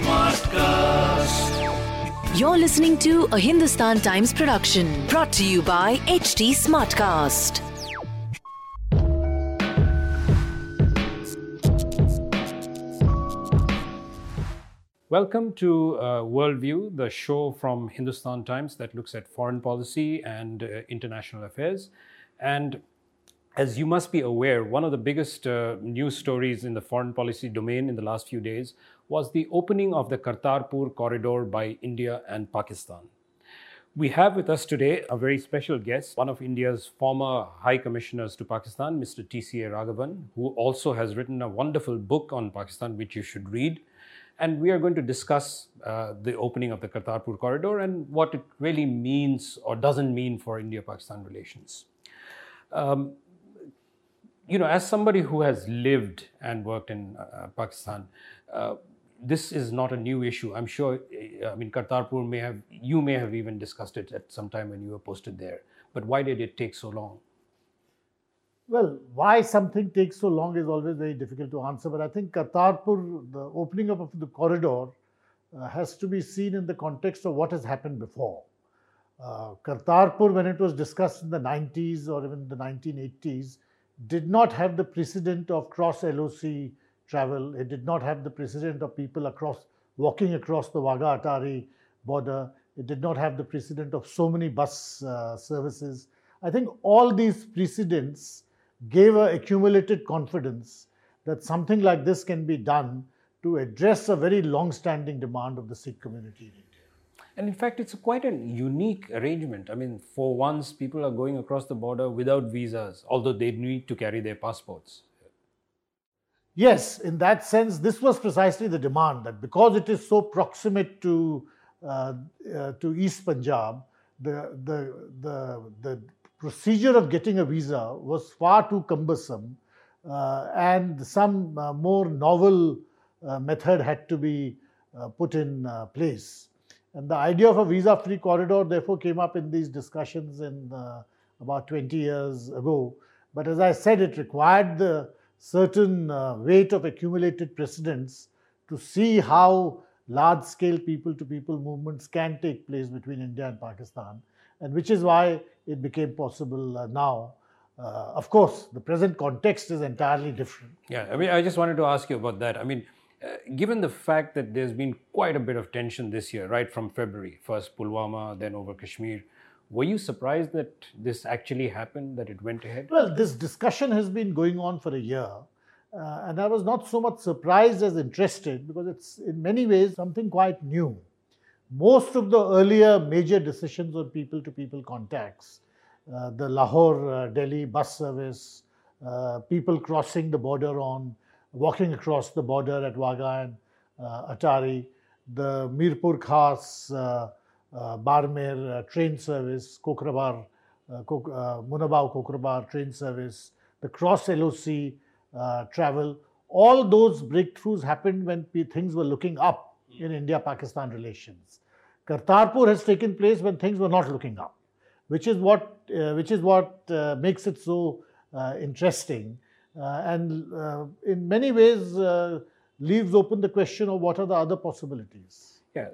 Smartcast. You're listening to a Hindustan Times production brought to you by HT Smartcast. Welcome to uh, Worldview, the show from Hindustan Times that looks at foreign policy and uh, international affairs. And as you must be aware, one of the biggest uh, news stories in the foreign policy domain in the last few days was the opening of the Kartarpur corridor by India and Pakistan. We have with us today a very special guest, one of India's former High Commissioners to Pakistan, Mr. TCA Raghavan, who also has written a wonderful book on Pakistan, which you should read. And we are going to discuss uh, the opening of the Kartarpur corridor and what it really means or doesn't mean for India Pakistan relations. Um, you know, as somebody who has lived and worked in uh, Pakistan, uh, this is not a new issue. I'm sure, I mean, Kartarpur may have, you may have even discussed it at some time when you were posted there. But why did it take so long? Well, why something takes so long is always very difficult to answer. But I think Kartarpur, the opening up of the corridor, uh, has to be seen in the context of what has happened before. Uh, Kartarpur, when it was discussed in the 90s or even the 1980s, did not have the precedent of cross LOC travel. It did not have the precedent of people across walking across the Wagah Atari border. It did not have the precedent of so many bus uh, services. I think all these precedents gave a accumulated confidence that something like this can be done to address a very long-standing demand of the Sikh community. And in fact, it's quite a unique arrangement. I mean, for once, people are going across the border without visas, although they need to carry their passports. Yes, in that sense, this was precisely the demand that because it is so proximate to uh, uh, to East Punjab, the, the the the procedure of getting a visa was far too cumbersome, uh, and some uh, more novel uh, method had to be uh, put in place. And the idea of a visa-free corridor, therefore, came up in these discussions in about 20 years ago. But as I said, it required the certain uh, weight of accumulated precedents to see how large scale people to people movements can take place between India and Pakistan, and which is why it became possible uh, now. Uh, of course, the present context is entirely different. Yeah, I mean, I just wanted to ask you about that. I mean, uh, given the fact that there's been quite a bit of tension this year, right from February, first Pulwama, then over Kashmir, were you surprised that this actually happened, that it went ahead? Well, this discussion has been going on for a year. Uh, and I was not so much surprised as interested because it's in many ways something quite new. Most of the earlier major decisions on people to people contacts, uh, the Lahore uh, Delhi bus service, uh, people crossing the border on, walking across the border at Wagah and uh, Atari, the Mirpur Khas uh, uh, Barmer uh, train service, Khokhrapar, uh, Munabao Khokhrapar train service, the cross LOC travel, all those breakthroughs happened when things were looking up in India Pakistan relations. Kartarpur has taken place when things were not looking up, which is what, uh, which is what uh, makes it so uh, interesting and in many ways leaves open the question of what are the other possibilities. Yeah,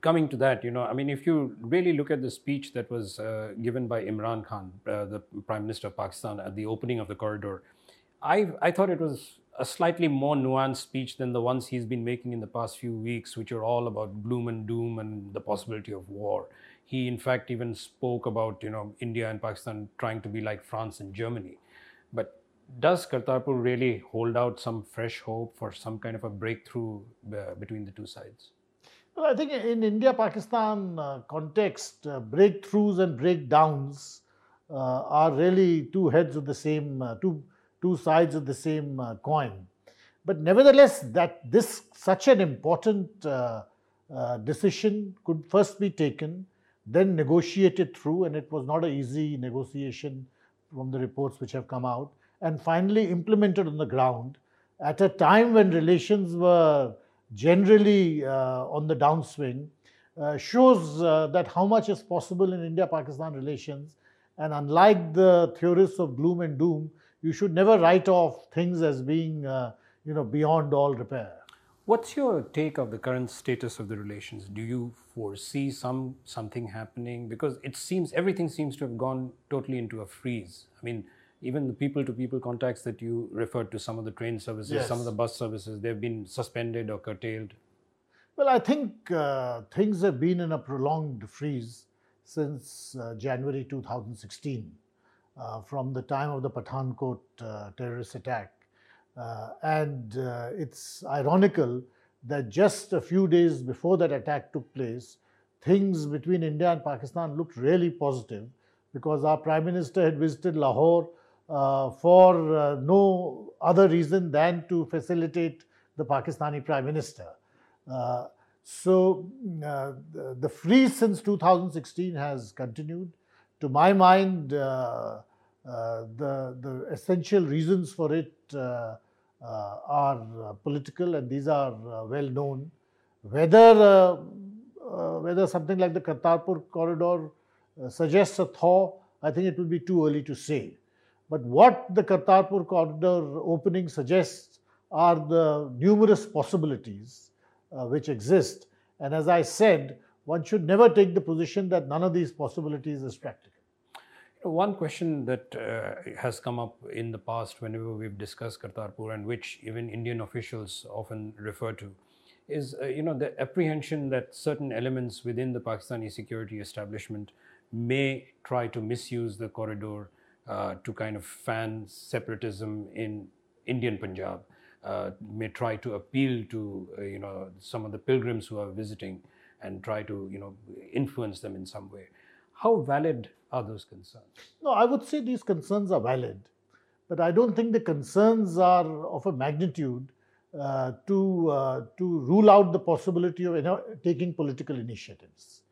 coming to that, you know, I mean, if you really look at the speech that was uh, given by Imran Khan, uh, the Prime Minister of Pakistan, at the opening of the corridor, I, I thought it was a slightly more nuanced speech than the ones he's been making in the past few weeks, which are all about gloom and doom and the possibility of war. He, in fact, even spoke about, you know, India and Pakistan trying to be like France and Germany. But does Kartarpur really hold out some fresh hope for some kind of a breakthrough uh, between the two sides? Well, I think in India-Pakistan uh, context, uh, breakthroughs and breakdowns uh, are really two heads of the same, uh, two, two sides of the same uh, coin. But nevertheless, that this such an important decision could first be taken, then negotiated through, and it was not an easy negotiation from the reports which have come out, and finally implemented on the ground at a time when relations were generally uh, on the downswing, uh, shows uh, that how much is possible in India Pakistan relations. And unlike the theorists of gloom and doom, you should never write off things as being uh, you know, beyond all repair. What's your take of the current status of the relations? Do you foresee some something happening? Because it seems everything seems to have gone totally into a freeze. I mean, even the people-to-people contacts that you referred to, some of the train services, Yes. some of the bus services, they've been suspended or curtailed. Well, I think uh, things have been in a prolonged freeze since uh, January 2016, uh, from the time of the Pathankot uh, terrorist attack. Uh, and uh, it's ironical that just a few days before that attack took place, things between India and Pakistan looked really positive because our Prime Minister had visited Lahore for uh, no other reason than to facilitate the Pakistani Prime Minister. Uh, so uh, the, freeze since 2016 has continued. To my mind, uh, uh, the, the essential reasons for it uh, uh, are uh, political and these are uh, well known. Whether, uh, uh, whether something like the Kartarpur corridor uh, suggests a thaw, I think it will be too early to say. But what the Kartarpur corridor opening suggests are the numerous possibilities uh, which exist. And as I said, one should never take the position that none of these possibilities is practical. One question that uh, has come up in the past whenever we've discussed Kartarpur and which even Indian officials often refer to is uh, you know the apprehension that certain elements within the Pakistani security establishment may try to misuse the corridor uh, to kind of fan separatism in Indian Punjab, uh, may try to appeal to uh, you know some of the pilgrims who are visiting and try to you know influence them in some way. How valid are those concerns? No, I would say these concerns are valid, but I don't think the concerns are of a magnitude uh, to, uh, to rule out the possibility of you know, taking political initiatives.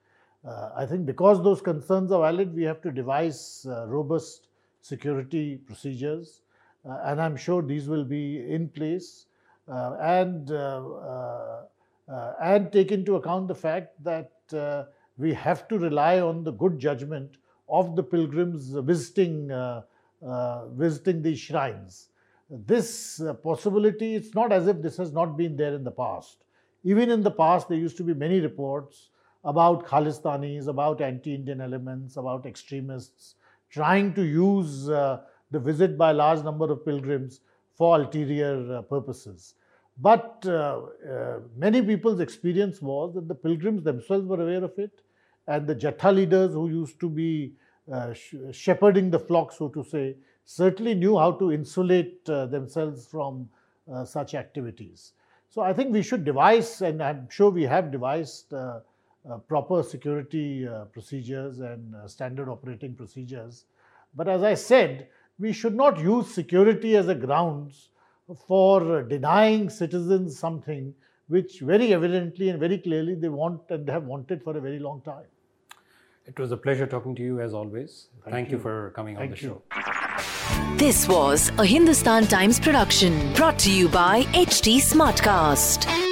Uh, I think because those concerns are valid, we have to devise uh, robust security procedures, uh, and I'm sure these will be in place. Uh, and uh, and take into account the fact that we have to rely on the good judgment of the pilgrims visiting visiting these shrines. This possibility, it's not as if this has not been there in the past. Even in the past, there used to be many reports about Khalistanis, about anti Indian elements, about extremists trying to use uh, the visit by a large number of pilgrims for ulterior uh, purposes. But uh, many people's experience was that the pilgrims themselves were aware of it, and the Jatha leaders who used to be sh- shepherding the flock, so to say, certainly knew how to insulate themselves from such activities. So I think we should devise, and I'm sure we have devised uh, proper security uh, procedures and uh, standard operating procedures. But as I said, we should not use security as a grounds for denying citizens something which very evidently and very clearly they want and have wanted for a very long time. It was a pleasure talking to you as always. Thank, you. you. for coming on the you. show. This was a Hindustan Times production brought to you by HT Smartcast.